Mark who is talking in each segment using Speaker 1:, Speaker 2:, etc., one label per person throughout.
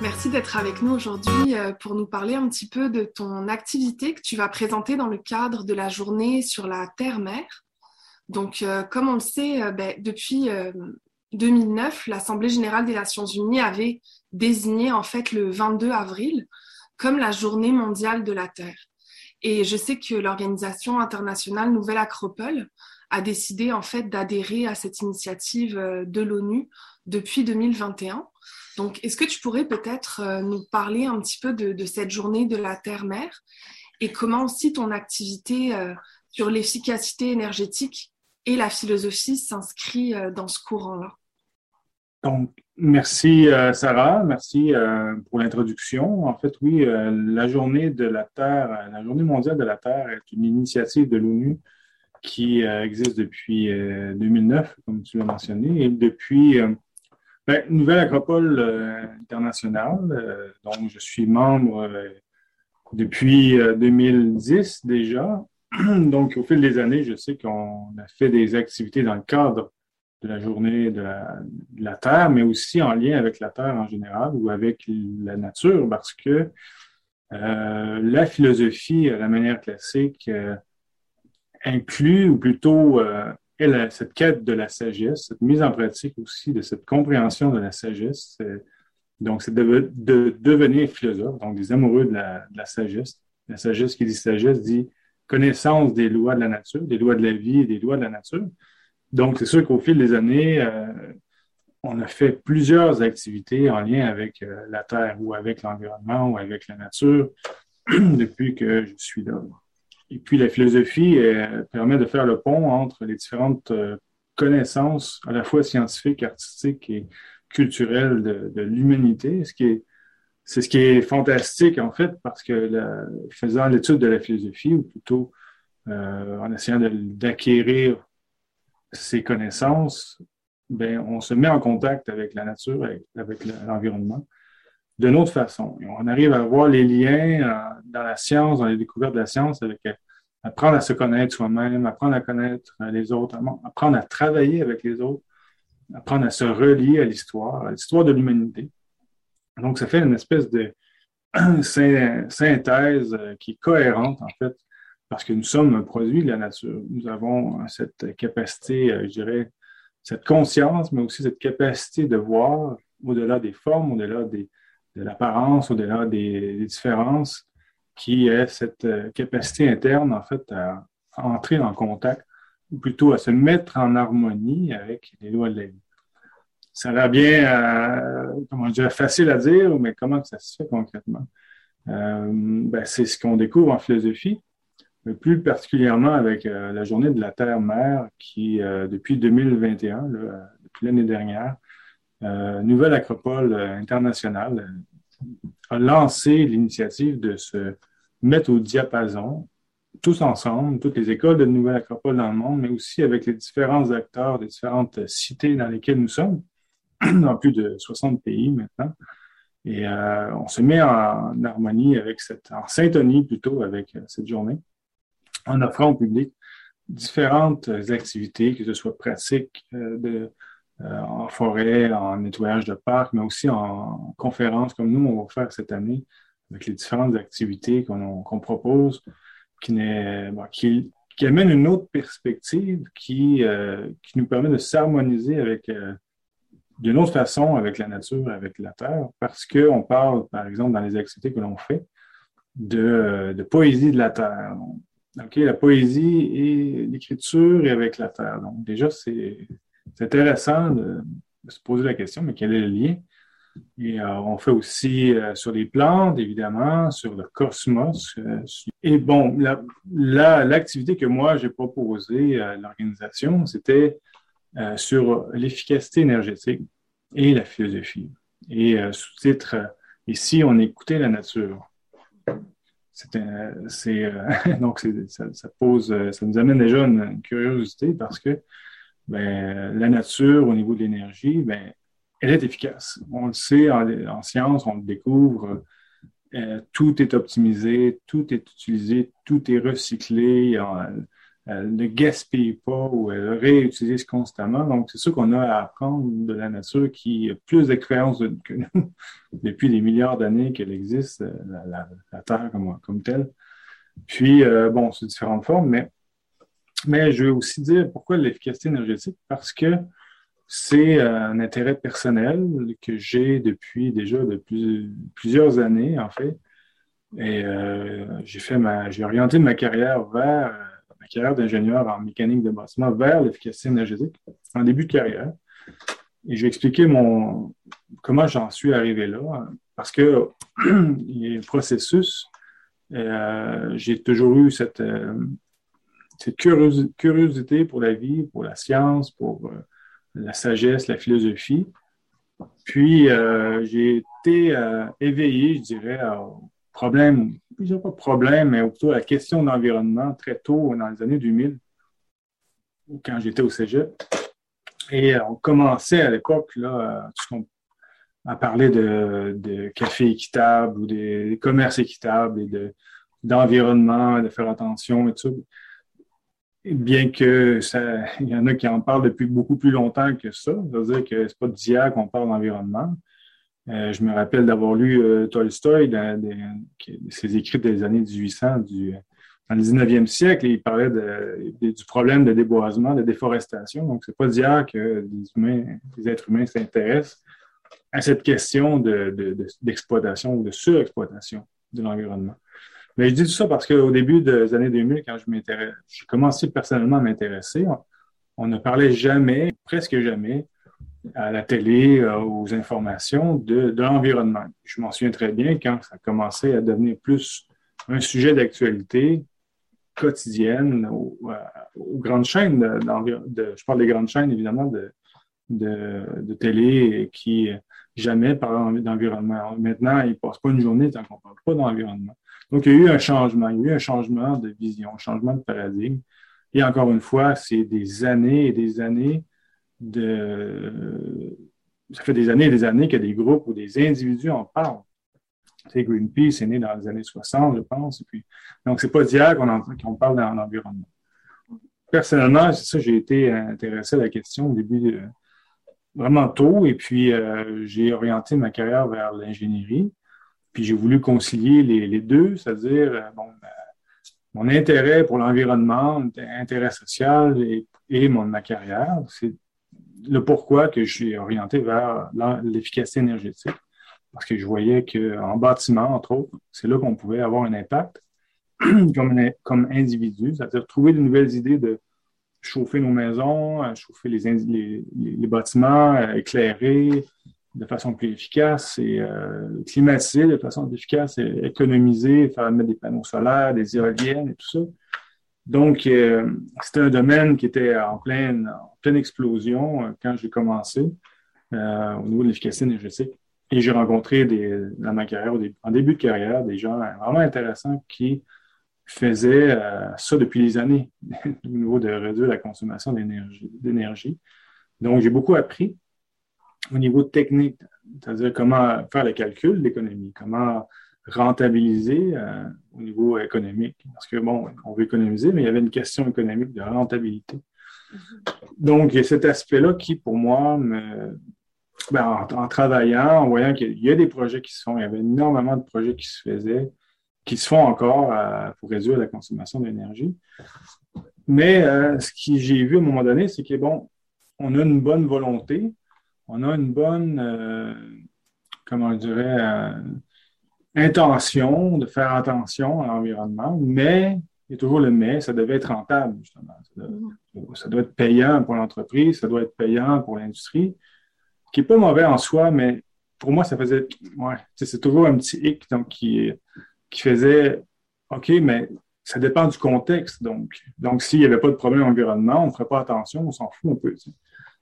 Speaker 1: Merci d'être avec nous aujourd'hui euh, pour nous parler un petit peu de ton activité que tu vas présenter dans le cadre de la journée sur la Terre-Mer. Donc, euh, comme on le sait, euh, ben, depuis 2009, l'Assemblée générale des Nations unies avait désigné en fait le 22 avril comme la journée mondiale de la Terre. Et je sais que l'organisation internationale Nouvelle Acropole a décidé en fait d'adhérer à cette initiative de l'ONU depuis 2021. Donc, est-ce que tu pourrais peut-être euh, nous parler un petit peu de, cette journée de la Terre-Mère et comment aussi ton activité euh, sur l'efficacité énergétique et la philosophie s'inscrit euh, dans ce courant-là?
Speaker 2: Donc, merci Sarah, merci pour l'introduction. En fait, oui, la journée de la Terre, la journée mondiale de la Terre est une initiative de l'ONU qui existe depuis 2009, comme tu l'as mentionné, et depuis ben, Nouvelle Acropole euh, internationale, euh, dont je suis membre euh, depuis 2010 déjà. Donc, au fil des années, je sais qu'on a fait des activités dans le cadre de la journée de la, Terre, mais aussi en lien avec la Terre en général ou avec la nature, parce que la philosophie, à la manière classique, inclut, ou plutôt cette quête de la sagesse, cette mise en pratique aussi de cette compréhension de la sagesse. Donc, c'est de, devenir philosophe, donc des amoureux de la, sagesse. La sagesse qui dit sagesse dit connaissance des lois de la nature, des lois de la vie et des lois de la nature. Donc, c'est sûr qu'au fil des années, euh, on a fait plusieurs activités en lien avec euh, la Terre ou avec l'environnement ou avec la nature depuis que je suis là. Et puis la philosophie euh, permet de faire le pont entre les différentes euh, connaissances, à la fois scientifiques, artistiques et culturelles de, l'humanité, c'est ce qui est fantastique en fait parce que faisant l'étude de la philosophie ou plutôt euh, en essayant d'acquérir ces connaissances, ben on se met en contact avec la nature, avec l'environnement d'une autre façon. on arrive à voir les liens euh, dans la science, dans les découvertes de la science, avec euh, apprendre à se connaître soi-même, apprendre à connaître euh, les autres, apprendre à travailler avec les autres, apprendre à se relier à l'histoire, à l'histoire de l'humanité. Donc, ça fait une espèce de synthèse qui est cohérente, en fait, parce que nous sommes un produit de la nature. Nous avons cette capacité, je dirais, cette conscience, mais aussi cette capacité de voir au-delà des formes, au-delà des, de l'apparence, au-delà des, différences, qui est cette euh, capacité interne, en fait, à, entrer en contact, ou plutôt à se mettre en harmonie avec les lois de la vie. Ça a l'air bien, euh, comment dire, facile à dire, mais comment ça se fait concrètement? Euh, ben, c'est ce qu'on découvre en philosophie, mais plus particulièrement avec la journée de la Terre-Mère qui, depuis 2021, depuis l'année dernière, Nouvelle Acropole euh, internationale euh, a lancé l'initiative de se mettre au diapason, tous ensemble, toutes les écoles de Nouvelle Acropole dans le monde, mais aussi avec les différents acteurs des différentes cités dans lesquelles nous sommes, dans plus de 60 pays maintenant. Et on se met en harmonie avec cette, en syntonie plutôt avec cette journée, en offrant au public différentes activités, que ce soit pratiques de euh, en forêt, en nettoyage de parc, mais aussi en conférence comme nous, on va faire cette année avec les différentes activités qu'on propose, qui, qui, qui, amène une autre perspective qui, euh, nous permet de s'harmoniser avec euh, d'une autre façon avec la nature, avec la terre, parce qu'on parle, par exemple, dans les activités que l'on fait, de, poésie de la terre. OK, la poésie et l'écriture et avec la terre. Donc, déjà, c'est c'est intéressant de, se poser la question, mais quel est le lien? Et euh, on fait aussi euh, sur les plantes, évidemment, sur le cosmos. Euh, et bon, l'activité que moi j'ai proposée à l'organisation, c'était sur l'efficacité énergétique et la philosophie. Et sous-titre, ici, on écoutait la nature. C'est donc, ça, ça, pose, ça nous amène déjà une curiosité parce que ben, la nature, au niveau de l'énergie, ben, elle est efficace. On le sait en, science, on le découvre. Euh, tout est optimisé, tout est utilisé, tout est recyclé. elle ne gaspille pas ou elle réutilise constamment. Donc, c'est sûr qu'on a à apprendre de la nature qui a plus d'expérience que nous depuis des milliards d'années qu'elle existe, la, Terre comme, comme telle. Puis, euh, bon, c'est différentes formes, mais, mais je veux aussi dire pourquoi l'efficacité énergétique, parce que c'est un intérêt personnel que j'ai depuis déjà plusieurs années, en fait. Et euh, j'ai fait ma, j'ai orienté ma carrière vers ma carrière d'ingénieur en mécanique de bâtiment vers l'efficacité énergétique en début de carrière. Et j'ai expliqué mon comment j'en suis arrivé là, parce que il y a un processus. Euh, j'ai toujours eu cette, euh, cette curiosité pour la vie, pour la science, pour euh, la sagesse, la philosophie. Puis j'ai été éveillé, je dirais, au problème, je pas problème, mais plutôt à la question d'environnement très tôt dans les années 2000, quand j'étais au cégep. Et on commençait à l'époque, là, à parler de, café équitable ou des commerces équitables et de, d'environnement, de faire attention et tout. Bien que ça, il y en a qui en parlent depuis beaucoup plus longtemps que ça. Ça veut dire que c'est pas d'hier qu'on parle d'environnement. Euh, je me rappelle d'avoir lu euh, Tolstoï, dans, ses écrits des années 1800, du, dans le 19e siècle, et il parlait du problème de déboisement, de déforestation. Donc, c'est pas d'hier que les êtres humains s'intéressent à cette question d'exploitation ou de surexploitation de l'environnement. Mais je dis tout ça parce qu'au début des années 2000, quand je j'ai commencé personnellement à m'intéresser, on ne parlait jamais, presque jamais, à la télé, euh, aux informations de, l'environnement. Je m'en souviens très bien quand ça commençait à devenir plus un sujet d'actualité quotidienne aux, euh, aux, grandes chaînes, je parle des grandes chaînes évidemment de, de, télé qui jamais parlent d'environnement. Maintenant, ils ne passent pas une journée tant qu'on ne parle pas d'environnement. Donc, il y a eu un changement, il y a eu un changement de vision, un changement de paradigme. Et encore une fois, c'est des années et des années de... Ça fait des années et des années que des groupes ou des individus en parlent. Greenpeace est né dans les années 60, je pense. Et puis, donc, c'est pas d'hier qu'on parle dans l'environnement. Personnellement, c'est ça, j'ai été intéressé à la question au début, vraiment tôt, et puis euh, j'ai orienté ma carrière vers l'ingénierie. Puis j'ai voulu concilier les, deux, c'est-à-dire, euh, mon intérêt pour l'environnement, intérêt social et, mon, ma carrière. C'est le pourquoi que je suis orienté vers l'efficacité énergétique. Parce que je voyais qu'en bâtiment, entre autres, c'est là qu'on pouvait avoir un impact comme, comme individu, c'est-à-dire trouver de nouvelles idées de chauffer nos maisons, chauffer les, les, bâtiments, éclairer de façon plus efficace et euh, climatiser de façon efficace et économiser, faire mettre des panneaux solaires, des éoliennes et tout ça. Donc, euh, c'était un domaine qui était en pleine, explosion euh, quand j'ai commencé au niveau de l'efficacité énergétique. Et j'ai rencontré dans ma carrière, en début de carrière, des gens vraiment intéressants qui faisaient ça depuis des années au niveau de réduire la consommation d'énergie. Donc, j'ai beaucoup appris au niveau technique, c'est-à-dire comment faire le calcul d'économie, comment rentabiliser euh, au niveau économique. Parce que, bon, on veut économiser, mais il y avait une question économique de rentabilité. Mm-hmm. Donc, il y a cet aspect-là qui, pour moi, me, ben, en, travaillant, en voyant qu'il y a des projets qui se font, il y avait énormément de projets qui se faisaient, qui se font encore euh, pour réduire la consommation d'énergie. Mais euh, ce que j'ai vu à un moment donné, c'est que, bon, on a une bonne volonté, on a une bonne, comment je dirais, intention de faire attention à l'environnement, mais il y a toujours le mais, ça devait être rentable, justement. Ça doit, être payant pour l'entreprise, ça doit être payant pour l'industrie, qui n'est pas mauvais en soi, mais pour moi, ça faisait. Ouais, c'est toujours un petit hic donc, qui, qui faisait OK, mais ça dépend du contexte. Donc, donc s'il n'y avait pas de problème environnement, on ne ferait pas attention, on s'en fout un peu.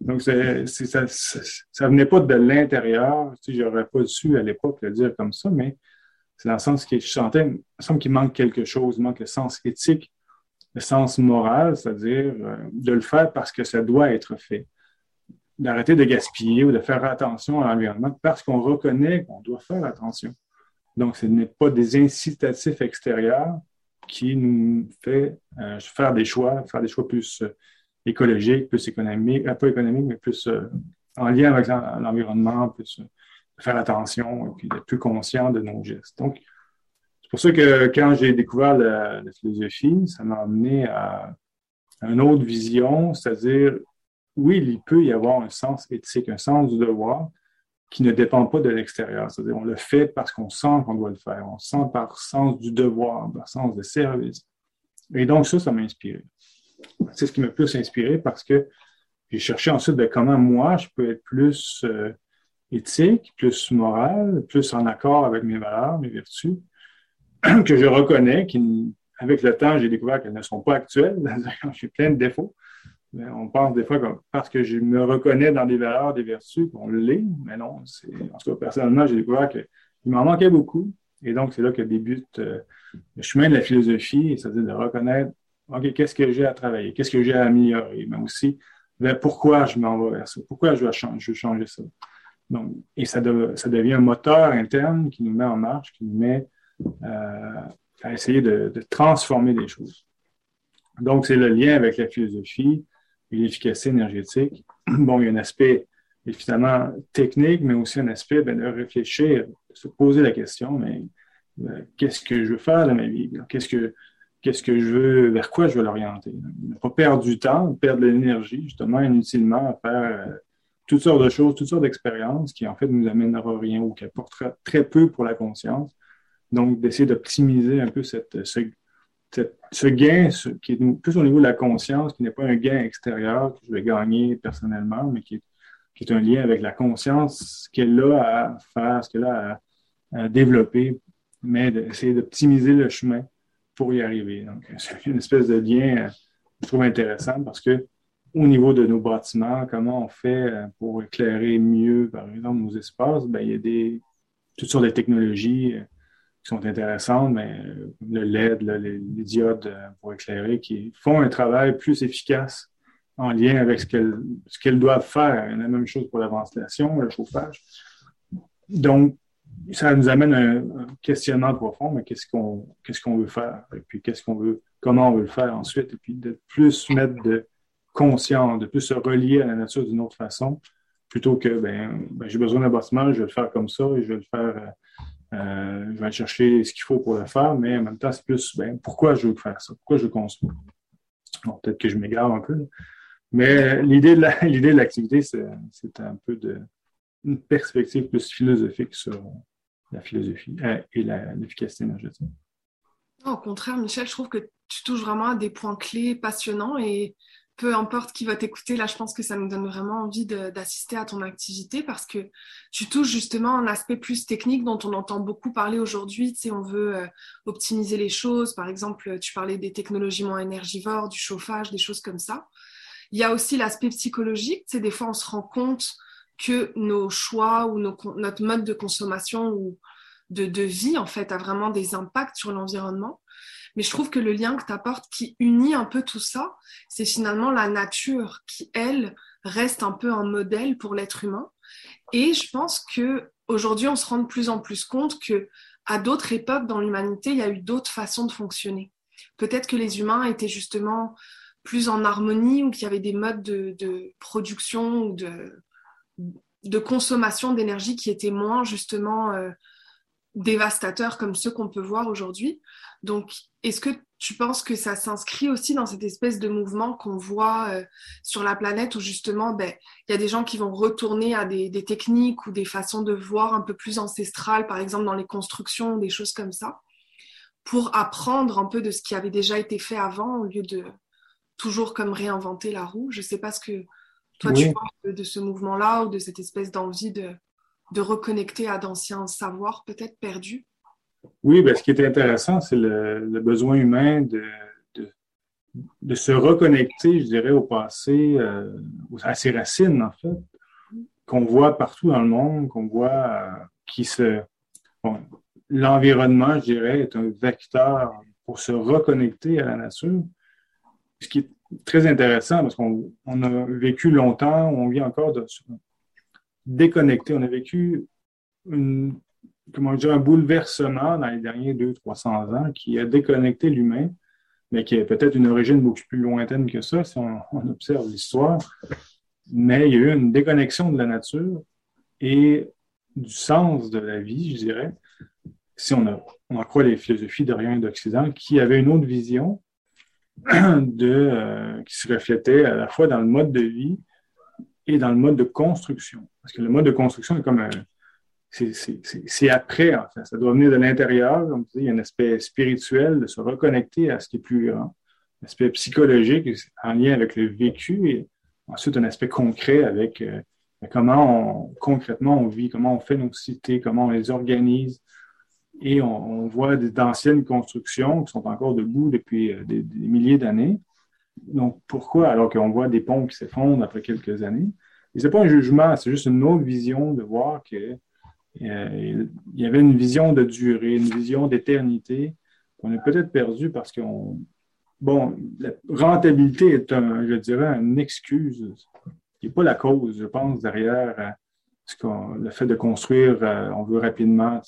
Speaker 2: Donc, ça ne venait pas de l'intérieur. Tu sais, J'aurais pas su à l'époque le dire comme ça, mais c'est dans le sens que je sentais, il me semble qu'il manque quelque chose, il manque le sens éthique, le sens moral, c'est-à-dire euh, de le faire parce que ça doit être fait. D'arrêter de gaspiller ou de faire attention à l'environnement parce qu'on reconnaît qu'on doit faire attention. Donc, ce n'est pas des incitatifs extérieurs qui nous fait faire des choix, faire des choix plus écologiques, plus économiques, pas économiques, mais plus en lien avec l'environnement, plus faire attention et puis d'être plus conscient de nos gestes. Donc, c'est pour ça que quand j'ai découvert la, philosophie, ça m'a amené à, une autre vision, c'est-à-dire, oui, il peut y avoir un sens éthique, un sens du devoir qui ne dépend pas de l'extérieur. C'est-à-dire, on le fait parce qu'on sent qu'on doit le faire. On sent par sens du devoir, par sens de service. Et donc, ça, ça m'a inspiré. C'est ce qui m'a plus inspiré parce que j'ai cherché ensuite comment moi, je peux être plus euh, éthique, plus morale, plus en accord avec mes valeurs, mes vertus, que je reconnais, qui, avec le temps, j'ai découvert qu'elles ne sont pas actuelles. j'ai plein de défauts. Mais on pense des fois que parce que je me reconnais dans des valeurs, des vertus, qu'on l'est, mais non. En tout cas, personnellement, j'ai découvert qu'il m'en manquait beaucoup. Et donc, c'est là que débute euh, le chemin de la philosophie, c'est-à-dire de reconnaître, OK, qu'est-ce que j'ai à travailler, qu'est-ce que j'ai à améliorer, mais aussi, ben, pourquoi je m'en vais vers ça, pourquoi je veux changer, ça? Donc, et ça, devient un moteur interne qui nous met en marche, qui nous met euh, à essayer de, transformer des choses. Donc, c'est le lien avec la philosophie et l'efficacité énergétique. Bon, il y a un aspect évidemment technique, mais aussi un aspect ben, de réfléchir, de se poser la question, mais euh, qu'est-ce que je veux faire dans ma vie? Qu'est-ce que, qu'est-ce que je veux, vers quoi je veux l'orienter? Ne pas perdre du temps, perdre de l'énergie, justement, inutilement à faire euh, toutes sortes de choses, toutes sortes d'expériences qui, en fait, nous amèneront rien ou qui apportera très peu pour la conscience. Donc, d'essayer d'optimiser un peu ce, ce gain qui est plus au niveau de la conscience, qui n'est pas un gain extérieur que je vais gagner personnellement, mais qui est, un lien avec la conscience qu'elle a à faire, ce qu'elle a à, développer, mais d'essayer d'optimiser le chemin pour y arriver. Donc, c'est une espèce de lien, que je trouve intéressant parce que au niveau de nos bâtiments, comment on fait pour éclairer mieux, par exemple, nos espaces, ben, il y a des, toutes sortes de technologies qui sont intéressantes, mais euh, le LED, les, diodes euh, pour éclairer, qui font un travail plus efficace en lien avec ce qu'elles doivent faire. Il y a la même chose pour la ventilation, le chauffage. Donc, ça nous amène à un, questionnement profond, mais qu'est-ce qu'on qu'est-ce qu'on veut faire? Et puis qu'est-ce qu'on veut, comment on veut le faire ensuite? Et puis de plus mettre de conscience, de plus se relier à la nature d'une autre façon, plutôt que ben, ben j'ai besoin d'un bâtiment, je vais le faire comme ça et je vais le faire euh, euh, je vais aller chercher ce qu'il faut pour le faire, mais en même temps, c'est plus ben, pourquoi je veux faire ça, pourquoi je veux construire? peut-être que je m'égare un peu, mais l'idée de l'activité, c'est un peu de une perspective plus philosophique sur la philosophie euh, et l'efficacité énergétique.
Speaker 1: Au contraire, Michel, je trouve que tu touches vraiment à des points clés passionnants et peu importe qui va t'écouter, là, je pense que ça me donne vraiment envie d'assister à ton activité parce que tu touches justement un aspect plus technique dont on entend beaucoup parler aujourd'hui. Tu on veut euh, optimiser les choses. Par exemple, tu parlais des technologies moins énergivores, du chauffage, des choses comme ça. Il y a aussi l'aspect psychologique. Tu des fois, on se rend compte que nos choix ou notre mode de consommation ou de, vie, en fait, a vraiment des impacts sur l'environnement. Mais je trouve que le lien que tu apportes qui unit un peu tout ça, c'est finalement la nature qui, elle, reste un peu un modèle pour l'être humain. Et je pense que aujourd'hui, on se rend de plus en plus compte que à d'autres époques dans l'humanité, il y a eu d'autres façons de fonctionner. Peut-être que les humains étaient justement plus en harmonie ou qu'il y avait des modes de, production ou de, de consommation d'énergie qui étaient moins justement euh, dévastateurs comme ceux qu'on peut voir aujourd'hui. Donc, est-ce que tu penses que ça s'inscrit aussi dans cette espèce de mouvement qu'on voit euh, sur la planète où justement, ben, il y a des gens qui vont retourner à des, techniques ou des façons de voir un peu plus ancestrales, par exemple dans les constructions, des choses comme ça, pour apprendre un peu de ce qui avait déjà été fait avant au lieu de toujours comme réinventer la roue? Je ne sais pas ce que toi tu penses de, ce mouvement-là ou de cette espèce d'envie de, de reconnecter à d'anciens savoirs peut-être perdus?
Speaker 2: Oui, ben, ce qui est intéressant, c'est le, besoin humain de, de, se reconnecter, je dirais, au passé, euh, à ses racines, en fait, qu'on voit partout dans le monde, qu'on voit euh, qui se. L'environnement, je dirais, est un vecteur pour se reconnecter à la nature. Ce qui est très intéressant parce qu'on a vécu longtemps, on vit encore de, déconnecté. On a vécu comment dire, un bouleversement dans les derniers 200-300 ans qui a déconnecté l'humain, mais qui a peut-être une origine beaucoup plus lointaine que ça si on, observe l'histoire. Mais il y a eu une déconnexion de la nature et du sens de la vie, je dirais, si on, a, on en croit les philosophies d'Orient et d'Occident, qui avaient une autre vision de, euh, qui se reflétait à la fois dans le mode de vie et dans le mode de construction. Parce que le mode de construction est comme un, c'est après, en fait. Ça doit venir de l'intérieur. Comme tu dis, il y a un aspect spirituel de se reconnecter à ce qui est plus grand. Un aspect psychologique en lien avec le vécu et ensuite un aspect concret avec euh, comment on, concrètement on vit, comment on fait nos cités, comment on les organise. Et on, voit d'anciennes constructions qui sont encore debout depuis euh, des, milliers d'années. Donc, pourquoi? Alors qu'on voit des ponts qui s'effondrent après quelques années? Et c'est pas un jugement, c'est juste une autre vision de voir que euh, il y avait une vision de durée, une vision d'éternité qu'on a peut-être perdu parce qu'on. Bon, la rentabilité est, un, je dirais, une excuse qui n'est pas la cause, je pense, derrière euh, le fait de construire, euh, on veut rapidement.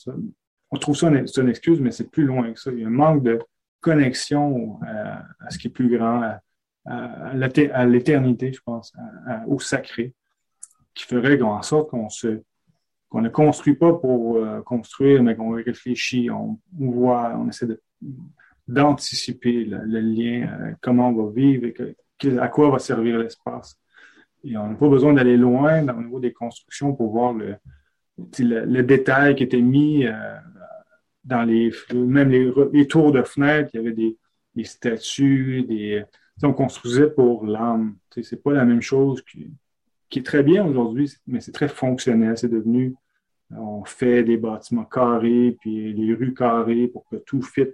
Speaker 2: On trouve ça une, excuse, mais c'est plus loin que ça. Il y a un manque de connexion à, ce qui est plus grand, à, l'éternité, je pense, au sacré, qui ferait en sorte qu'on ne construit pas pour euh, construire, mais qu'on réfléchit, on, voit, on essaie d'anticiper le, lien, euh, comment on va vivre et à quoi va servir l'espace. Et on n'a pas besoin d'aller loin au niveau des constructions pour voir le, détail qui était mis euh, dans les même les, tours de fenêtres, il y avait des, statues, des on construisait pour l'âme. C'est pas la même chose qui, qui est très bien aujourd'hui, mais c'est très fonctionnel. C'est devenu on fait des bâtiments carrés, puis les rues carrées pour que tout fit.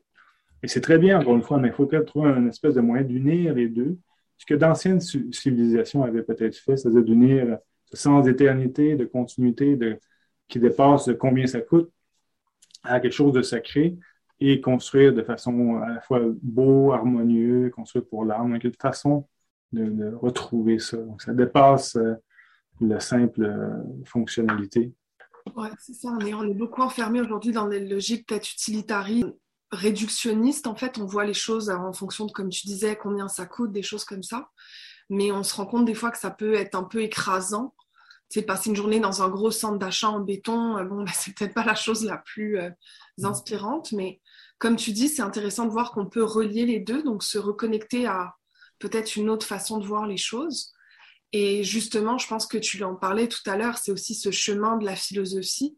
Speaker 2: Et c'est très bien, encore une fois, mais il faut trouver un espèce de moyen d'unir les deux? Ce que d'anciennes civilisations avaient peut-être fait, c'est-à-dire d'unir ce sens d'éternité, de continuité, de, qui dépasse combien ça coûte, à quelque chose de sacré et construire de façon à la fois beau, harmonieux, construire pour l'âme, donc une façon de, retrouver ça. Donc, ça dépasse euh, la simple euh, fonctionnalité.
Speaker 1: Ouais, c'est ça. On est, on est beaucoup enfermé aujourd'hui dans des logiques peut-être utilitaristes, réductionnistes. En fait, on voit les choses en fonction de, comme tu disais, combien ça coûte, des choses comme ça. Mais on se rend compte des fois que ça peut être un peu écrasant. Sais, passer une journée dans un gros centre d'achat en béton, euh, bon, bah, c'est peut-être pas la chose la plus euh, inspirante, mais comme tu dis, c'est intéressant de voir qu'on peut relier les deux, donc se reconnecter à peut-être une autre façon de voir les choses. Et justement, je pense que tu en parlais tout à l'heure, c'est aussi ce chemin de la philosophie.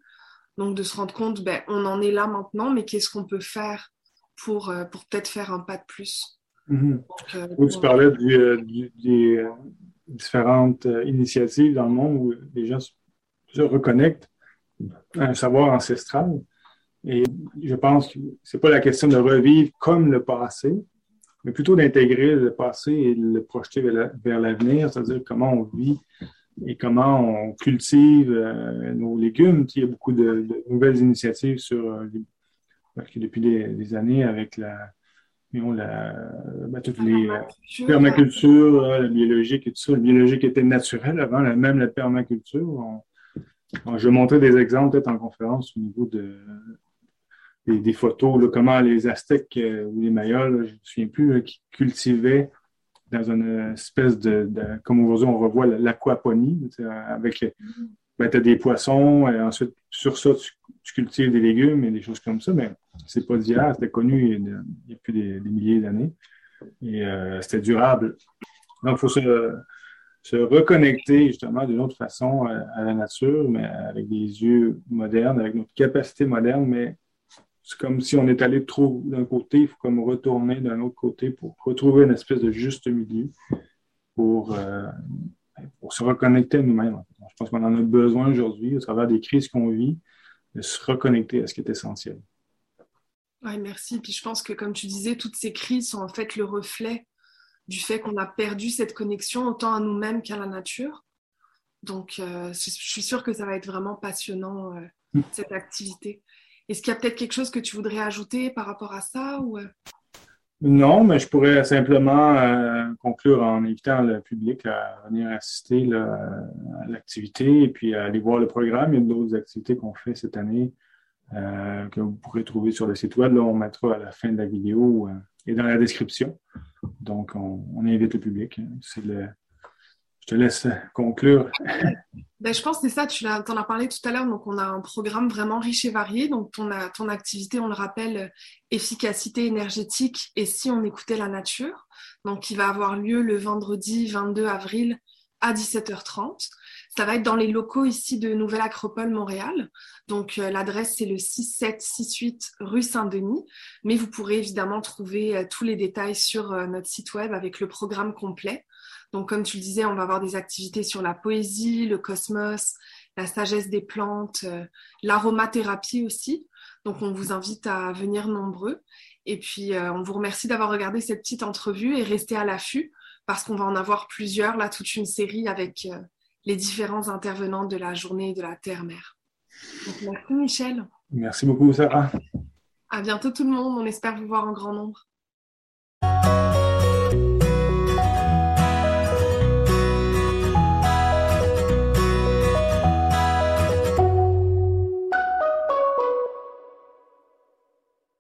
Speaker 1: Donc de se rendre compte, ben, on en est là maintenant, mais qu'est-ce qu'on peut faire pour, euh, pour peut-être faire un pas de plus
Speaker 2: mm-hmm. euh, Tu parlais des différentes initiatives dans le monde où les gens se reconnectent à un savoir ancestral. Et je pense que c'est pas la question de revivre comme le passé, mais plutôt d'intégrer le passé et le projeter vers l'avenir, c'est-à-dire comment on vit et comment on cultive euh, nos légumes. Il y a beaucoup de, nouvelles initiatives euh, depuis des, années avec la, la ben, toutes les euh, permaculture, la biologique et tout ça. Le biologique était naturel avant, même la permaculture. je vais montrer des exemples peut-être en conférence au niveau de, des, photos, comment les Aztèques euh, ou les Mayas, je ne me souviens plus, qui cultivaient dans une espèce de, comme aujourd'hui on revoit l'aquaponie, avec ben, tu as des poissons, et ensuite sur ça tu, cultives des légumes et des choses comme ça, mais c'est pas d'hier, c'était connu il y a plus des, milliers d'années et euh, c'était durable. Donc il faut se, reconnecter justement d'une autre façon à, à, la nature, mais avec des yeux modernes, avec notre capacité moderne, mais c'est comme si on est allé trop d'un côté, il faut comme retourner d'un autre côté pour retrouver une espèce de juste milieu pour, euh, pour se reconnecter à nous-mêmes. Je pense qu'on en a besoin aujourd'hui, au travers des crises qu'on vit, de se reconnecter à ce qui est essentiel.
Speaker 1: Oui, merci. Puis je pense que, comme tu disais, toutes ces crises sont en fait le reflet du fait qu'on a perdu cette connexion autant à nous-mêmes qu'à la nature. Donc, euh, je suis sûre que ça va être vraiment passionnant, euh, mm. cette activité. Est-ce qu'il y a peut-être quelque chose que tu voudrais ajouter par rapport à ça ou... Euh?
Speaker 2: Non, mais je pourrais simplement euh, conclure en invitant le public à venir assister à l'activité et puis à aller voir le programme. Il y a d'autres activités qu'on fait cette année que vous pourrez trouver sur le site web. Là, on mettra à la fin de la vidéo et dans la description. Donc, on, invite le public. Je te laisse conclure.
Speaker 1: Ben, je pense que c'est ça, tu en as parlé tout à l'heure. Donc, on a un programme vraiment riche et varié. Donc, ton, ton activité, on le rappelle, efficacité énergétique et si on écoutait la nature. Donc, qui va avoir lieu le vendredi 22 avril à 17h30. Ça va être dans les locaux ici de Nouvelle Acropole Montréal. Donc euh, l'adresse c'est le 6768 rue Saint-Denis, mais vous pourrez évidemment trouver euh, tous les détails sur euh, notre site web avec le programme complet. Donc comme tu le disais, on va avoir des activités sur la poésie, le cosmos, la sagesse des plantes, l'aromathérapie aussi. Donc on vous invite à venir nombreux. Et puis on vous remercie d'avoir regardé cette petite entrevue et rester à l'affût parce qu'on va en avoir plusieurs, là toute une série avec les différents intervenants de la journée de la Terre-Mère. Merci Michel.
Speaker 2: Merci beaucoup Sarah.
Speaker 1: À bientôt tout le monde, on espère vous voir en grand nombre.